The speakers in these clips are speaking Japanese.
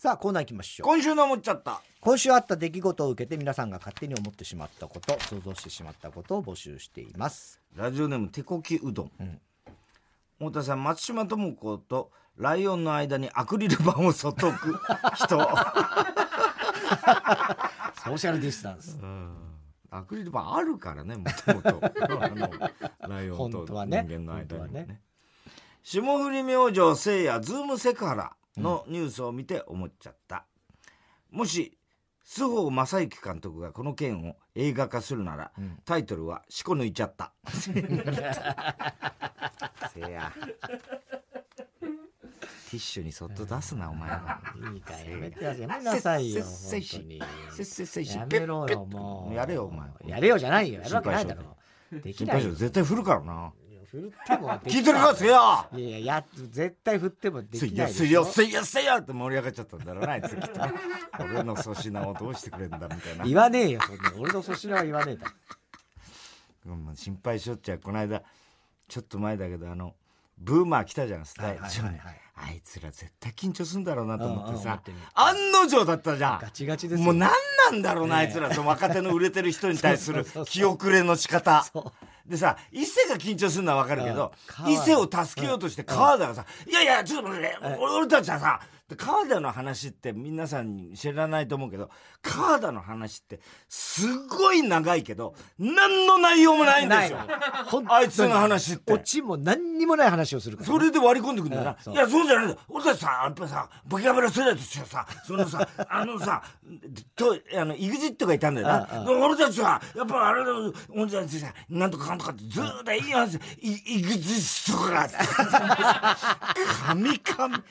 さあ、コーナー行きましょう。今週の思っちゃった。今週あった出来事を受けて皆さんが勝手に思ってしまったこと、想像してしまったことを募集しています。ラジオネーム、手こきうどん。太田さん、松島智子とライオンの間にアクリル板をそっと置く人。ソーシャルディスタンス。アクリル板あるからね、もともと。ライオンと人間の間にね。ね霜降り明星せいやズームセクハラのニュースを見て思っちゃった。もし、須郷正幸監督がこの件を映画化するなら、タイトルは「しこ抜いちゃった」せいやティッシュにそっと出すなお前らいいかやめて。やめなさいよ。せっせっ本当に。せっせやめろよ、もう。やれよお前やれよじゃないよ。やるわけないだろ。でき心ないよ。絶対振るからな振っても。聞いてるかせいや。いやいや、や絶対振ってもできないでしょ。せいやせいやせいやって盛り上がっちゃったんだろうなあいつきっと。俺の粗品をどうしてくれんだみたいな。言わねえよ、そんな。俺の粗品は言わねえだ心配しよっちゃうこの間。ちょっと前だけどあのブーマー来たじゃんスタイル、はいはいあいつら絶対緊張するんだろうなと思ってさ。ってる。案の定だったじゃん。ガチガチですよ。もう何なんだろうな、あいつらその若手の売れてる人に対する 気遅れの仕方。そでさ伊勢が緊張するのは分かるけどうん。伊勢を助けようとして川田がさ「いやいやちょっと待って俺たちはさ」で川田の話って皆さんに知らないと思うけど川田の話ってすっごい長いけど何の内容もないんですよあいつの話ってオチも何にもない話をするから。それで割り込んでくんだよな。うんいや、そうじゃないんだよ。俺たちさ、やっぱさ、ボキャブラ世代としてはさ、そのさ、あのさ、と、あの、イグジットがいたんだよな。俺たちは、やっぱあれだ、俺たちさ、なんとかかんとかってずーっといい話、イイグジットが、神々。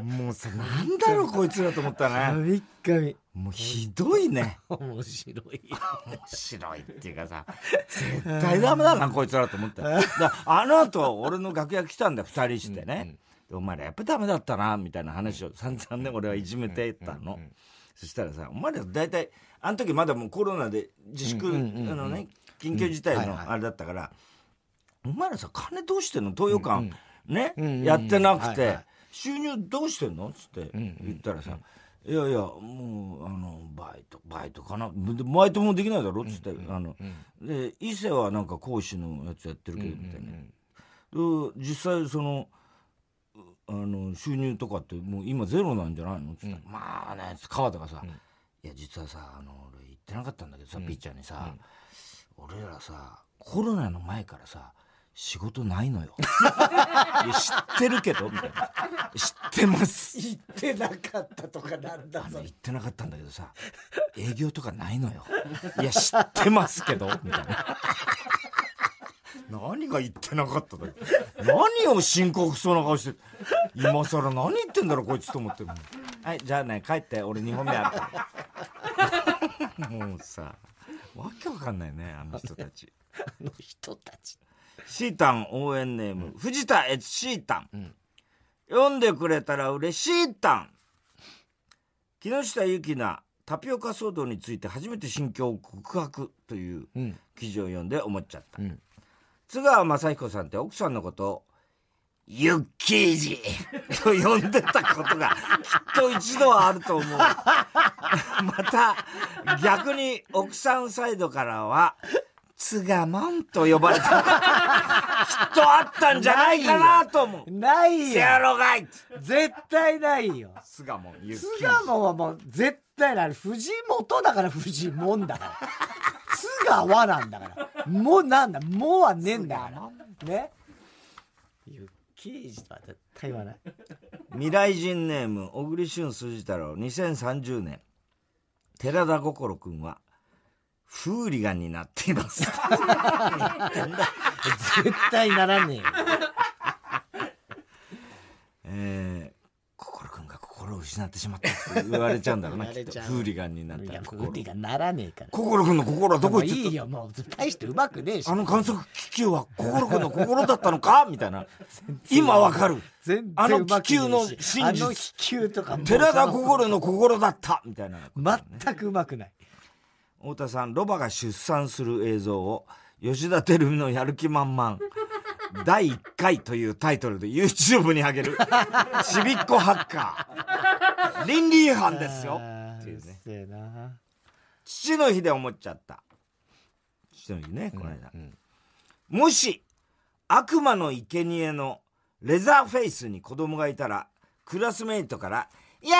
もうさ、なんだろう、こいつらと思ったね。神々。もうひどいね。面白い。面白いっていうかさ、絶対ダメだな、こいつらと思って。だあの後、俺の楽屋来たんだよ、二人してね。でお前らやっぱダメだったな、みたいな話を散々ね、俺はいじめてたの。そしたらさ、お前ら大体、あの時まだもうコロナで自粛、あのね、緊急事態のあれだったから、お前らさ、金どうしてんの？東洋館、ね、やってなくて、はいはい収入どうしてんの？つって言ったらさ、いやいや、もう、あの、バイト、バイトかな？でバイトもできないだろ？つって、あの、で、伊勢はなんか講師のやつやってるけど、みたいな。で実際その、うあの、収入とかってもう今ゼロなんじゃないの？つって、まあね、川田がさ、いや、実はさ、あの、俺言ってなかったんだけどさ、ピッチャーにさ、俺らさ、コロナの前からさ、仕事ないのよ。いや知ってるけどみたいな。知ってます。言ってなかったとかなんだあの、言ってなかったんだけどさ、営業とかないのよ。いや、知ってますけどみたいな。何が言ってなかっただよ。何を深刻そうな顔して、今更何言ってんだろ、こいつと思って。はい、じゃあね、帰って、俺2本目あるから。もうさ、わけわかんないね、あの人たち。あの人たち。シータン応援ネーム、藤田悦シータン。読んでくれたら嬉しいタン。木下ゆきなタピオカ騒動について初めて心境を告白という記事を読んで思っちゃった。津川雅彦さんって奥さんのことを、ユッキージ と呼んでたことがきっと一度はあると思う。また、逆に奥さんサイドからは、津賀もんと呼ばれたきっとあったんじゃないかなと思う。ないせやよろがい絶対ないよ。巣鴨ゆっ巣鴨はもう絶対ない。藤本だから藤門だから。津川なんだから。もうなんだ。もうはねえんだから。ね。ユッキージとは絶対言わない。未来人ネーム小栗旬筋太郎2030年寺田心くんはフーリガンになっています。絶対ならねえよ。えー、心くんが心を失ってしまったって言われちゃうんだろうな、きっと。フーリガンになっいや、たら心フ。リがならねえから。心くんの心はどこ行っちゃったいいよ、もう、大してうまくねえし。あの観測気球は心くんの心だったのか？みたいな。今わかる。あの気球の真あの実。気球とか寺田心の心だった？みたいな。全くうまくない。太田さん、ロバが出産する映像を吉田照美のやる気満々。第1回というタイトルで YouTube に上げるちびっこハッカー。倫理違反ですよ。っていうね。父の日で思っちゃった。父の日ね、この間。もし、悪魔の生贄のレザーフェイスに子供がいたら、クラスメイトから、イェー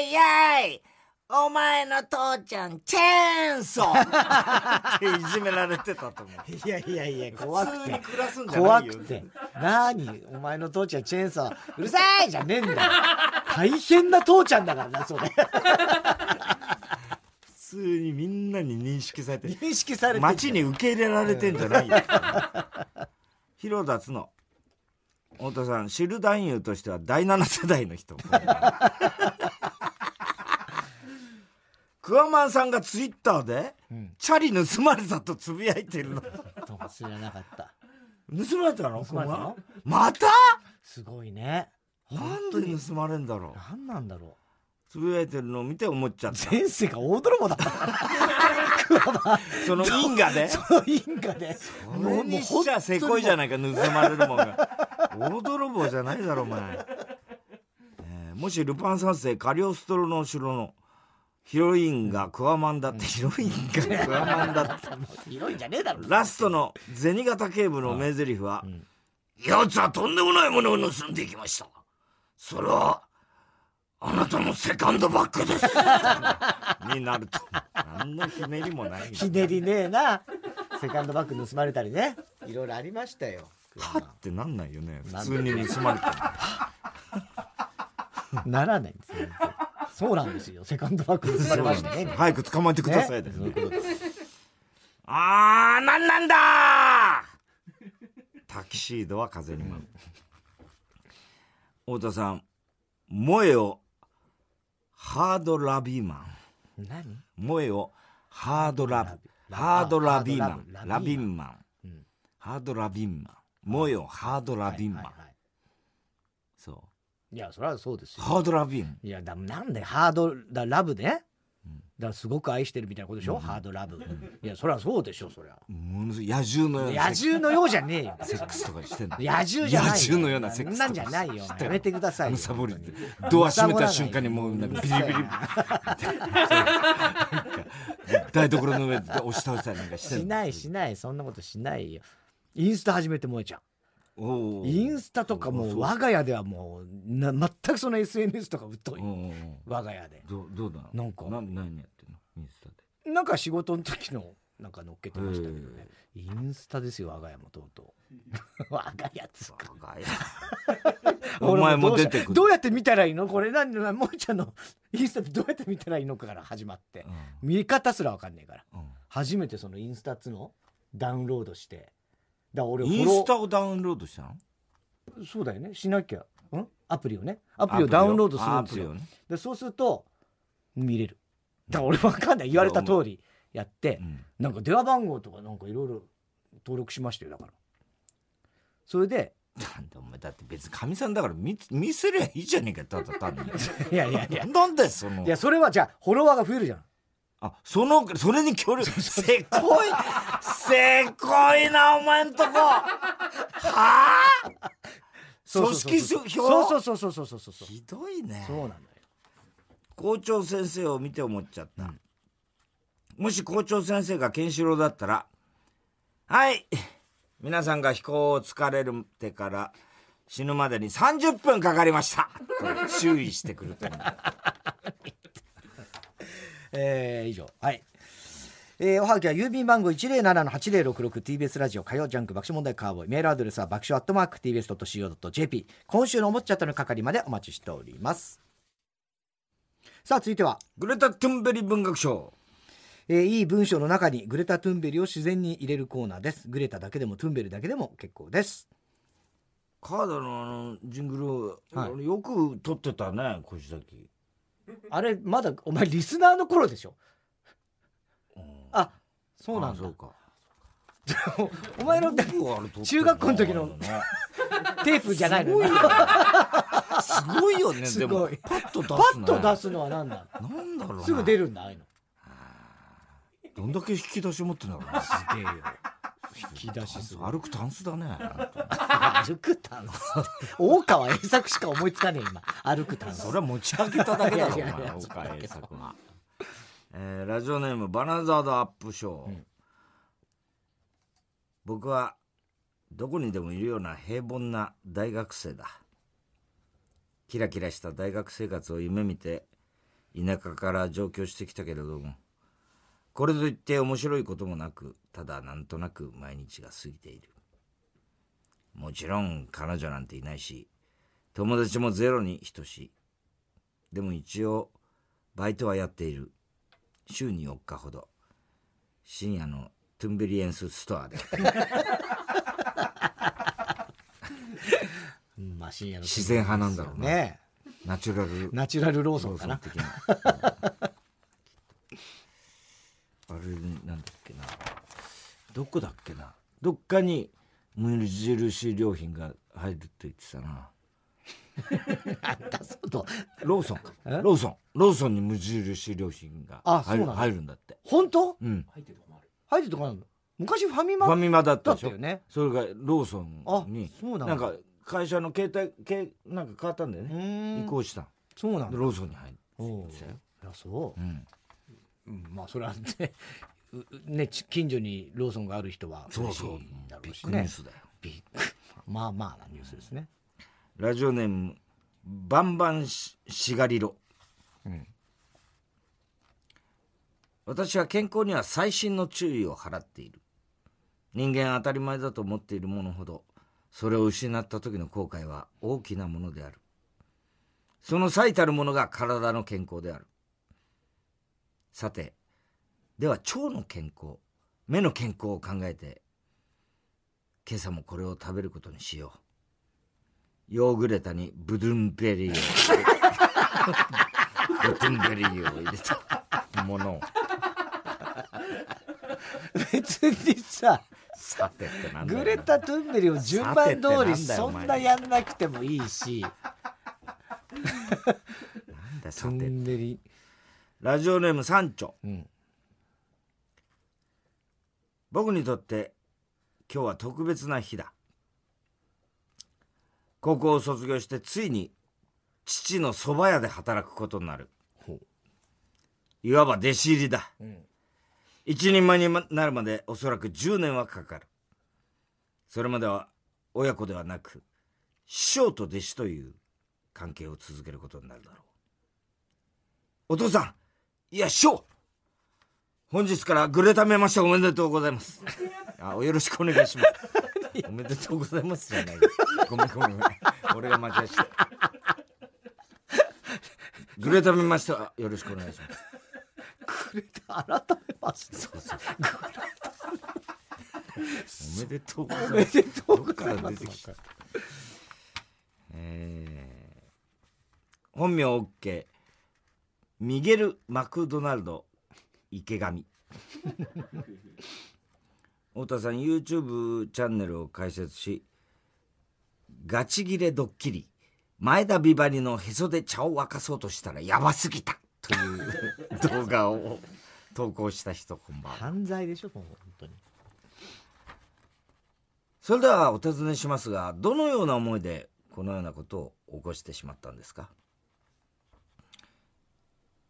イイェーイお前の父ちゃん、チェーンソーっていじめられてたと思う。いやいやいや、怖くて普通に。暮らすんじゃないよ。怖くて。なにお前の父ちゃんチェーンソー、うるさいじゃねえんだよ。大変な父ちゃんだからな、それ。普通にみんなに認識されてる。認識されてる街に受け入れられてんじゃないよ。広田つの。太田さん、知る男優としては第7世代の人。クワマンさんがツイッターで、チャリ盗まれたとつぶやいてるの。知らなかった。盗まれたの？のまた？すごいね。なんで盗まれんだろう？何なんだろつぶやいてるのを見て思っちゃっう。た。前世が大泥棒だった。その因果で？その因果で。これにしちゃせこいじゃないか盗まれるもんが大泥棒じゃないだろお前、えーもしルパン三世カリオストロの城のヒロインがクワマンだって、ヒロインがクワマンだって広いんじゃねえだろ。ラストの銭形警部の名台詞は、奴はとんでもないものを盗んでいきましたそれはあなたのセカンドバッグです になると何のひねりもないひねりねえな。セカンドバッグ盗まれたりね。いろいろありましたよ。はってなんないよね普通に盗まれてる ならないんですよ。そうなんですよ。セカンドバッグ盗まれましたね。早く捕まえてくださいねねそういうことですあー、なんなんだタキシードは風に舞う。太田さん、萌えをハードラビーマン。何？萌えをハードラブ。ラハードラビーマンラ。ビンマン。ハードラビンマン。萌えをハードラビンマンはい。や、それはそうですよ。ハードラビン。いや、だなんでハードだラブね。だすごく愛してるみたいなことでしょ、ハードラブ。いや、それはそうでしょ、そりゃ。ものすごい野獣のような野獣のようじゃねえよ。セックスとかしてんの。野獣じゃないよ。野獣のようなセックスなんじゃないよ。やめてくださいよ。むさぼり本当にドア閉めた瞬間にもうなんかビリビリ台所の上で押し倒したりなんかしてしんのないしない、そんなことしないよ。インスタ始めて萌えちゃん。インスタとかもう我が家ではもうな全くその SNS とか疎い。我が家で。どうどうだなんか。な何やってんの？インスタで。なんか仕事の時のなんか乗っけてましたけどね。インスタですよ我が家もとうとう。我が家つうか。我が家。お前も出てくる。どうやって見たらいいの？これ何何もえちゃんのインスタってどうやって見たらいいのかから始まって、見方すら分かんねえから、うん。初めてそのインスタっつの？ダウンロードしてだ俺インスタをダウンロードしたの？そうだよね。しなきゃ。ん？アプリをね。アプリをダウンロードするんですよ。ね。でそうすると見れる。だから俺分かんない。言われた通りやって、うん。なんか電話番号とかなんかいろいろ登録しましたよだから。それでなんだお前だって別にかみさんだから見見せりゃいいじゃねえかただ単に。いやいやいや。なんでその？いやそれはじゃあフォロワーが増えるじゃんあ、その、それに協力、せっこい、せっこいな、お前んとこ。はあ？組織票そうそうそうそうそうそうひどいね。そうなよ。校長先生を見て思っちゃった。うん、もし校長先生がケンシロウだったら、はい、皆さんが飛行を疲れるてから死ぬまでに30分かかりました。と注意してくると思う。えー以上。はい。えーおはがきは郵便番号 107-8066TBS ラジオ火曜ジャンク爆笑問題カーボーイ。メールアドレスは爆笑アットマーク TBS.CO.JP 今週の思っちゃったの係までお待ちしております。さあ続いては。グレタ・トゥンベリ文学賞。えーいい文章の中にグレタ・トゥンベリを自然に入れるコーナーです。グレタだけでもトゥンベリだけでも結構です。カードのあのジングル、はい。俺よく撮ってたね腰崎 あれまだお前リスナーの頃でしょ？うん。あそうなんだ。あそうか。お前の中学校の時のね テープじゃないのよ。すごいよ。ね。すごい。でもパッと出すパねッと出すのは何だなんだろうな。すぐ出るんだああいうの。どんだけ引き出し持ってんだろうな。すげえよ引き出しすごい歩くタンスだね。歩くタンス？大川栄作しか思いつかねえ今。歩くタンス。それは持ち上げただけだろおいやいやいや前岡栄作が。えーラジオネームバナザードアップショー、うん。僕はどこにでもいるような平凡な大学生だ。キラキラした大学生活を夢見て田舎から上京してきたけれどもこれといって面白いこともなくただなんとなく毎日が過ぎている。もちろん彼女なんていないし友達もゼロに等しい。でも一応バイトはやっている。週に4日ほど。深夜のトゥンベリエンスストアで。う んまあ深夜の自然派なんだろうな。ねナチュラル。ナチュラルローソンかなあれなんだっけなどこだっけな？どっかに無印良品が入るって言ってたな。なんだそのローソン。かえ？ローソン。ローソンに無印良品が入るあそうなんだ。入るんだって。本当？うん。入ってるとこある。の？昔ファミフマァミマだったでしょ？ね。それがローソあンに。そうなんだ。なんか会社の携帯けなんか変わったんだようね移行したそうなんローソンに入るおう。いやそう。うん。うん、まあそれはねううねち近所にローソンがある人はそうそう嬉しいんだろビッうしねグニュースだよ。ビッグまあまあなニュースですね。ラジオネームバンバンししがりろ、ん。私は健康には細心の注意を払っている。人間当たり前だと思っているものほどそれを失った時の後悔は大きなものである。その最たるものが体の健康である。さてでは腸の健康目の健康を考えて今朝もこれを食べることにしよう。ヨーグレタにブドゥンベリーを。ブドゥンベリーを入れた。ものを。別にささてってなんだよ。グレタ・トゥンベリを順番通りそんなやんなくてもいいし。なんださてゥンベリラジオネームサンチョうん僕にとって今日は特別な日だ。高校を卒業してついに父の蕎麦屋で働くことになる。ほいわば弟子入りだ、ん。一人前になるまでおそらく10年はかかる。それまでは親子ではなく師匠と弟子という関係を続けることになるだろう。お父さんいや師匠本日からグレタめましておめでとうございます。あよろしくお願いします。おめでとうございますじゃない。よごめんごめん。俺が間違えした。グレタめましてよろしくお願いします。グレタ改めまして。おめでとうございます。おめでとうございどますえー本名 OK ミゲル・マクドナルド池上。太田さん YouTube チャンネルを開設しガチギレドッキリ。前田美波里のへそで茶を沸かそうとしたらやばすぎた。という動画を投稿した人こんばんは犯罪でしょもう本当に。それではお尋ねしますがどのような思いでこのようなことを起こしてしまったんですか？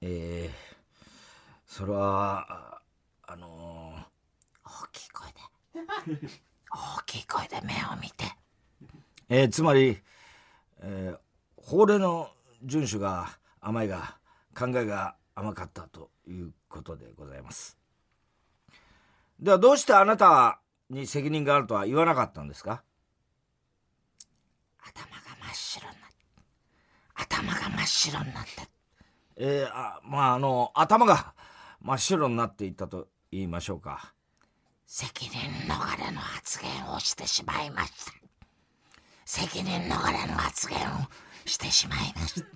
えー、それはああのー大きい声で。大きい声で目を見て。えーつまり、えー法令の遵守が甘いが考えが甘かったということでございます。ではどうしてあなたに責任があるとは言わなかったんですか？頭が真っ白になって。頭が真っ白になって。えーあまああの頭が真っ白になっていったと言いましょうか。責任逃れの発言をしてしまいました。責任逃れの発言をしてしまいました。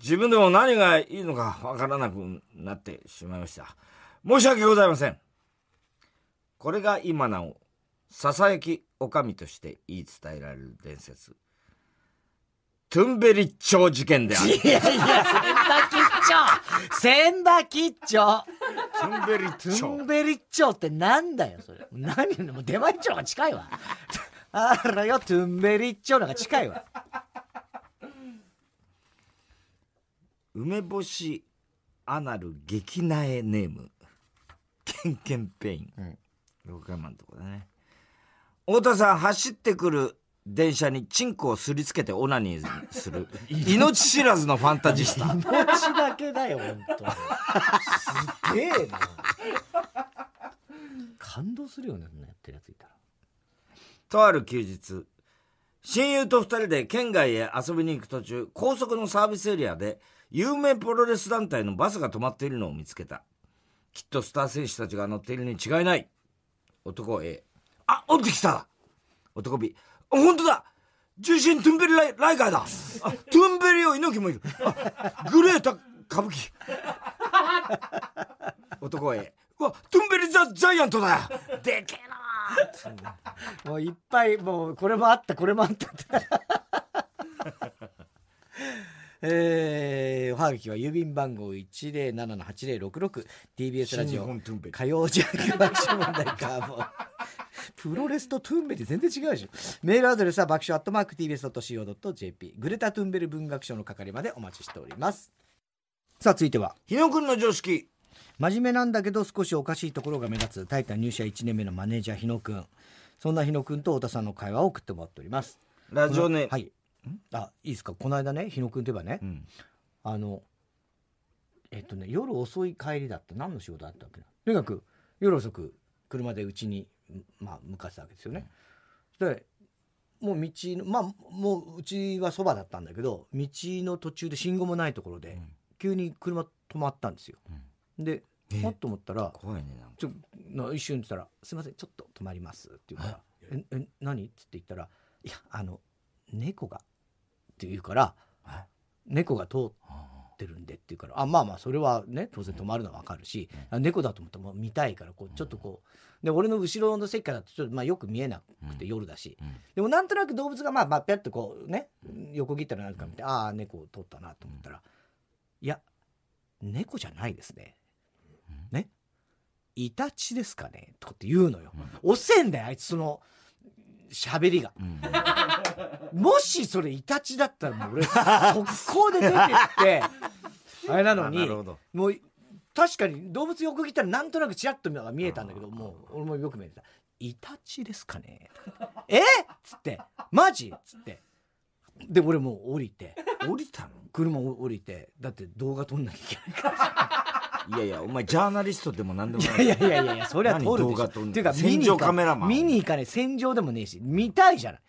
自分でも何がいいのかわからなくなってしまいました。申し訳ございません。これが今なおささやきおかみとして言い伝えられる伝説。トゥンベリッチョ事件である。いやいや、吉兆千葉吉兆。トゥンベリットチョ。ゥンベリッチョってなんだよ、それ。何もう出前一丁の方が近いわ。あらよ、トゥンベリッチョの方が近いわ。梅干しアナル激苗ネーム。ケンケンペイン、横山のとこだね。太田さん走ってくる電車にチンコをすりつけてオナニーする。命知らずのファンタジスタ。命だけだよ、本当に。すげえな。感動するよね、そんなやってるやついたら。とある休日。親友と二人で県外へ遊びに行く途中高速のサービスエリアで有名プロレス団体のバスが止まっているのを見つけた。きっとスター選手たちが乗っているに違いない。男 A あ降りてきた。男 B あ本当だ。重心トゥンベリライライガーだ。あトゥンベリオ猪木もいる。あグレータ歌舞伎。男 A うわトゥンベリザ・ジャイアントだよ。でけえなもういっぱい、もうこれもあった、これもあったって。えー、おはがきは郵便番号 107-8066TBS ラジオ。火曜ジャンク爆笑問題かも。うプロレスとトゥンベリ全然違うでしょ。メールアドレスは爆笑アットマーク TBS.CO.JP グレタ・トゥンベル文学賞の係までお待ちしております。さあ続いては。日野くんの常識。真面目なんだけど少しおかしいところが目立つタイタン入社1年目のマネージャー日野くんそんな日野くんと太田さんの会話を送ってもらっておりますラジオネーム、はいあいいですか？この間ね日野くんといえばね、うん。あのえっとね夜遅い帰りだった何の仕事だったわけな？とにかく夜遅く車でうちに、まあ、向かってたわけですよね、でもう道のまあもううちはそばだったんだけど道の途中で信号もないところで、急に車止まったんですよ、でえあっと思ったら怖いねなんか。ちょな一瞬言ったら「すいませんちょっと止まります」って言うから「え？え何?」っつって言ったら「いやあの猫が」って言うからえ「猫が通ってるんで」って言うから「あまあまあそれはね当然止まるのは分かるし、あ猫だと思ったらもう見たいからこうちょっとこうで俺の後ろの席からだとちょっとまあよく見えなくて夜だし、でもなんとなく動物がまあまあペッとこうね横切ったらなんか見て、ああ猫通ったなと思ったら、いや猫じゃないですね。ね？イタチですかね？とかって言うのよ。遅えんだよあいつその喋りが。もしそれイタチだったらもう俺速攻で出てって あれなのあにもう確かに動物横切ったらなんとなくチラッと見えたんだけどもう俺もよく見えてた「イタチですかね?」え？っ?」つって「マジ?」っつって。で俺もう降りて。降りたの？車を降りて。だって動画撮んなきゃいけないからいやいやお前ジャーナリストでも何でもない。いやいやいやいやいやそれは撮るでしょ。っていうか戦場カメラマン。見に行かね戦場でもねえし見たいじゃない、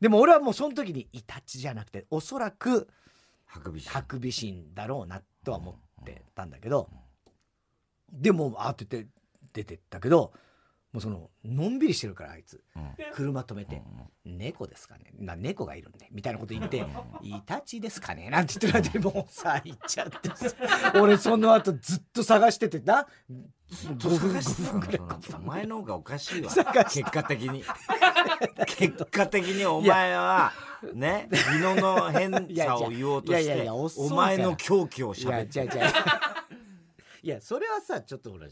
でも俺はもうその時にイタチじゃなくておそらくハクビシン。ハクビシンだろうなとは思ってたんだけど、でもあってて出てったけどもうそののんびりしてるからあいつ、車止めて「猫ですかね。な猫がいるんで」みたいなこと言って「イタチですかね?」なんて言ってる間にもうさ行っちゃってさ。俺その後ずっと探しててな5分5分ぐらい。お前の方がおかしいわ。結果的に。結果的にお前はね日野の変さを言おうとしてお前の狂気をしいやゃべっていやそれはさちょっとほら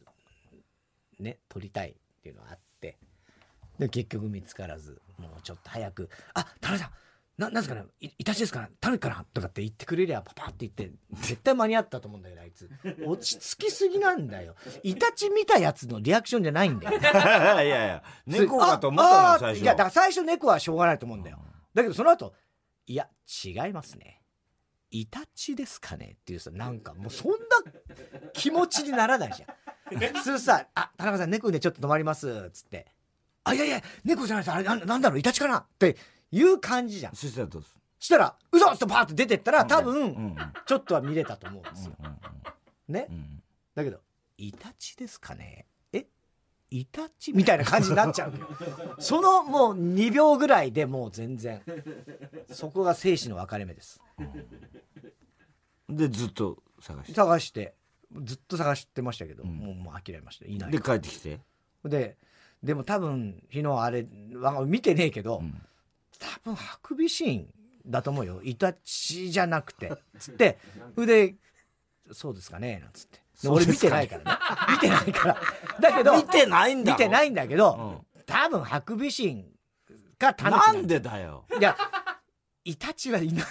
ね撮りたいっていうのがあってで結局見つからずもうちょっと早く「あ田中さんななすかねいいたちですかねタヌキかな?」とかって言ってくれりゃパパって言って絶対間に合ったと思うんだけどあいつ。落ち着きすぎなんだよ。イタチ見たやつのリアクションじゃないんだよ。いやいや猫かと思ったの最初。いやだから最初猫はしょうがないと思うんだよ。だけどその後いや違いますね。イタチですかねっていうさなんかもうそんな気持ちにならないじゃん 普通さ「あ田中さん猫でちょっと止まります」っつって「あいやいや猫じゃないです。あれなんなんだろうイタチかな?」っていう感じじゃん。そしたらどうすしたら「嘘!」ってパーって出てったら多分、ん。ちょっとは見れたと思うんですよ、ね、るうん。だけど「イタチですかね？え？イタチ?」みたいな感じになっちゃうよ。そのもう2秒ぐらいでもう全然そこが生死の分かれ目です。でずっと探して？探してずっと探してましたけど、もうもう諦めました。いない。で帰ってきて？ででも多分昨日あれわ見てねえけど、多分ハクビシンだと思うよ。イタチじゃなくて。つってそれで「そうですかね」なんつって。で俺見てないからね。見てないから。だけど見てないんだろ？見てないんだけど、多分ハクビシンかタヌキなんでだよ？いやイタチはいないんだよ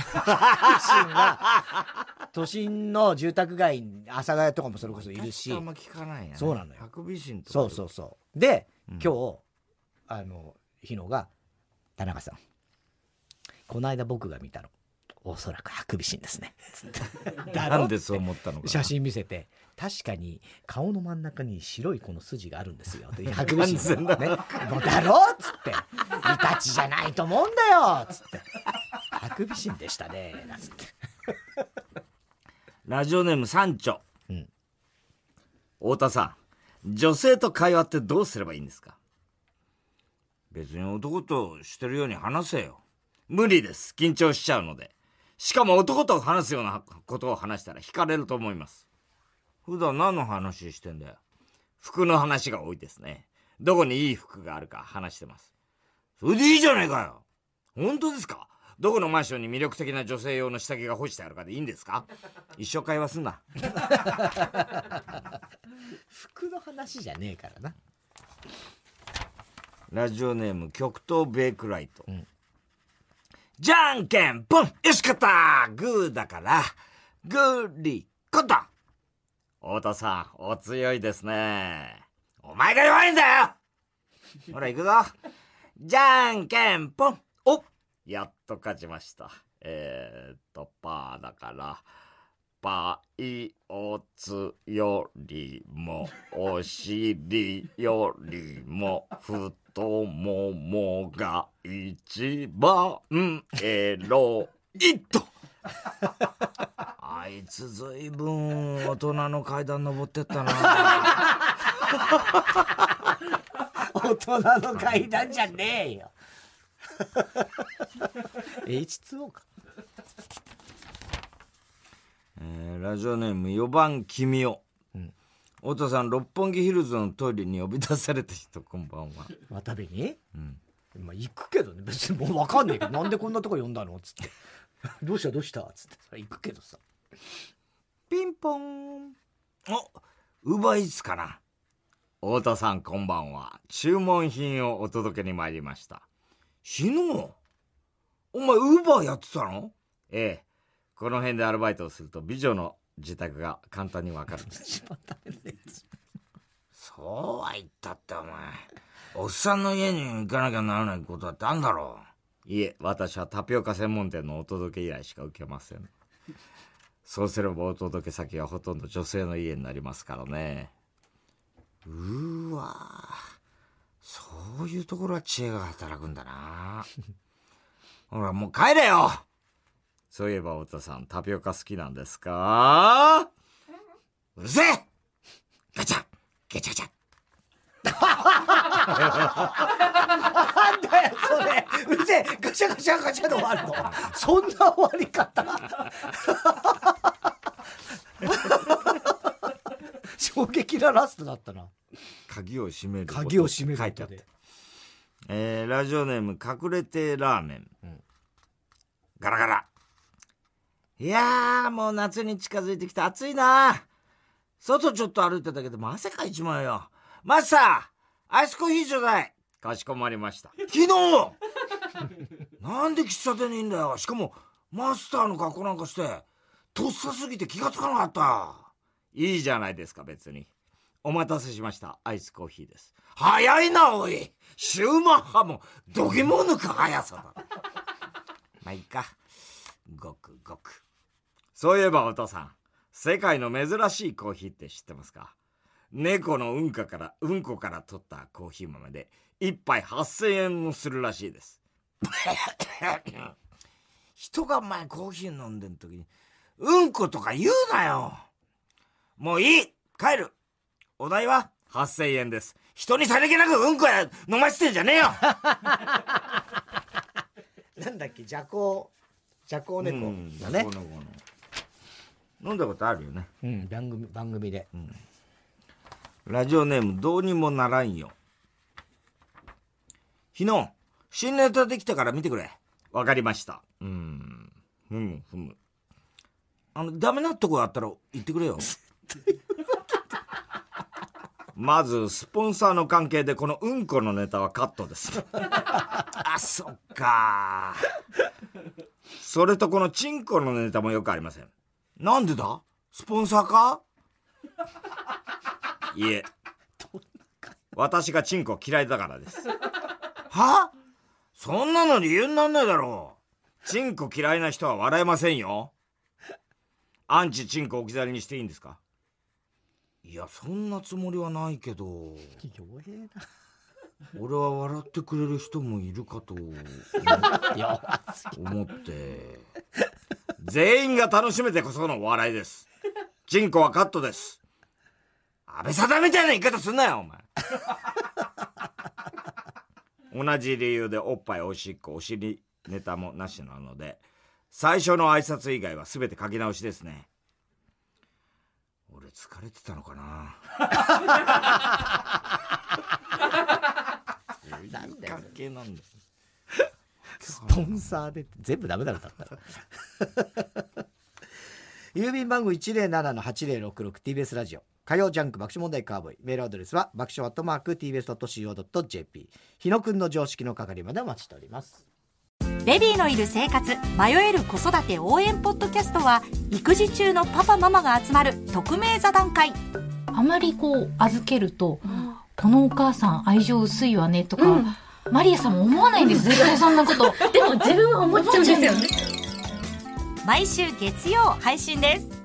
ハクビシンは都心の住宅街に阿佐ヶ谷とかもそれこそいるし。あんま聞かないやね。そうなのよ。ハクビシンとか。そうそうそう。で、今日あの日野が「田中さん。この間僕が見たの。おそらくハクビシンですね」つってだろなんでそう思ったのかな。写真見せて確かに顔の真ん中に白いこの筋があるんですよ。で ハクビシンのね。だろっつって「イタチじゃないと思うんだよ」っつって「ハクビシンでしたね」なんつって。ラジオネーム三丁、うん。太田さん女性と会話ってどうすればいいんですか？別に男としてるように話せよ。無理です。緊張しちゃうので。しかも男と話すようなことを話したら惹かれると思います。普段何の話してんだよ。服の話が多いですね。どこにいい服があるか話してます。それでいいじゃねえかよ。本当ですか？どこのマンションに魅力的な女性用の下着が干してあるかでいいんですか？一生会話すんな。服の話じゃねえからな。ラジオネーム極東ベイクライト、じゃんけんぽんよし勝った！グーだからグーリコット太田さんお強いですね。お前が弱いんだよ。ほら行くぞ。じゃんけんぽん。おやっと勝ちました。えー、っとパーだからパイオツよりもお尻よりも太ももが一番エロいと。あいつずいぶん大人の階段登ってったな。大人の階段じゃねえよ。H2O か。えーラジオネーム4番君を、太田さん六本木ヒルズのトイレに呼び出された人こんばんは。渡部に、まあ行くけどね。別にもう分かんねえけど。なんでこんなとこ呼んだの？っつって。どうした？どうした？っつって。行くけどさ。ピンポン。おウーバーイーツかな。太田さんこんばんは。注文品をお届けに参りました昨日お前ウーバーやってたの？ええ。この辺でアルバイトをすると美女の自宅が簡単にわかる。そうは言ったってお前。おっさんの家に行かなきゃならないことだってあんだろう。いえ私はタピオカ専門店のお届け依頼しか受けません。そうすればお届け先はほとんど女性の家になりますからね。うー。わそういうところは知恵が働くんだな。ほらもう帰れよ。そういえば太田さんタピオカ好きなんですか？うるせえ！ガチャ！ゲチャガチャ！なんだよそれ！うるせえ！ガシャガシャガシャで終わるの？そんな終わり方？衝撃なラストだったな。鍵を閉める鍵を閉める書いてあったえーラジオネーム隠れてラーメン、ガラガラ。いやーもう夏に近づいてきて暑いな。外ちょっと歩いてたけどもう汗かいちまうよ。マスターアイスコーヒーちょうだい。かしこまりました。昨日。なんで喫茶店にいんだよ。しかもマスターの格好なんかしてとっさすぎて気がつかなかった。いいじゃないですか別にお待たせしました。アイスコーヒーです。早いなおい。シューマッハもどぎも抜く速さだ。まあいいか。ごくごく。そういえばお父さん。世界の珍しいコーヒーって知ってますか？猫のうんかからうんこから取ったコーヒー豆で一杯8000円もするらしいです。人が前コーヒー飲んでる時にうんことか言うなよ。もういい。帰るお代は8000円です。人にさりげなくうんこや飲ませてんじゃねえよ なんだっけ、邪行、邪行猫うんだね飲んだことあるよね。うん、番組、番組で。ラジオネームどうにもならんよ。昨日、新ネタできたから見てくれ。わかりました。うん。ふむふむ。あの、ダメなとこあったら言ってくれよ。まず、スポンサーの関係でこのうんこのネタはカットです。あ、そっか。それとこのチンコのネタもよくありません。なんでだ？スポンサーか？いえ。私がチンコ嫌いだからです。は？そんなの理由になんないだろう。チンコ嫌いな人は笑えませんよ。アンチチンコ置き去りにしていいんですか？いや、そんなつもりはないけど、弱えな。俺は笑ってくれる人もいるかと思思って。全員が楽しめてこそのお笑いです。チンコはカットです。安倍貞みたいな言い方すんなよ、お前。同じ理由でおっぱいおしっこお尻ネタもなしなので最初の挨拶以外は全て書き直しですね俺疲れてたのかな。なんだよ。関係なんだよスポンサーで全部ダメだったら。郵便番号 107-8066TBS ラジオ。火曜ジャンク爆笑問題カーボーイ。メールアドレスは爆笑アットマーク TBS.CO.JP 日野くんの常識の係までお待ちしておりますベビーのいる生活迷える子育て応援ポッドキャストは育児中のパパママが集まる匿名座談会。あまりこう預けると、このお母さん愛情薄いわねとか、マリアさんも思わないんです絶対そんなこと。でも自分は思っちゃうんですよね。毎週月曜配信です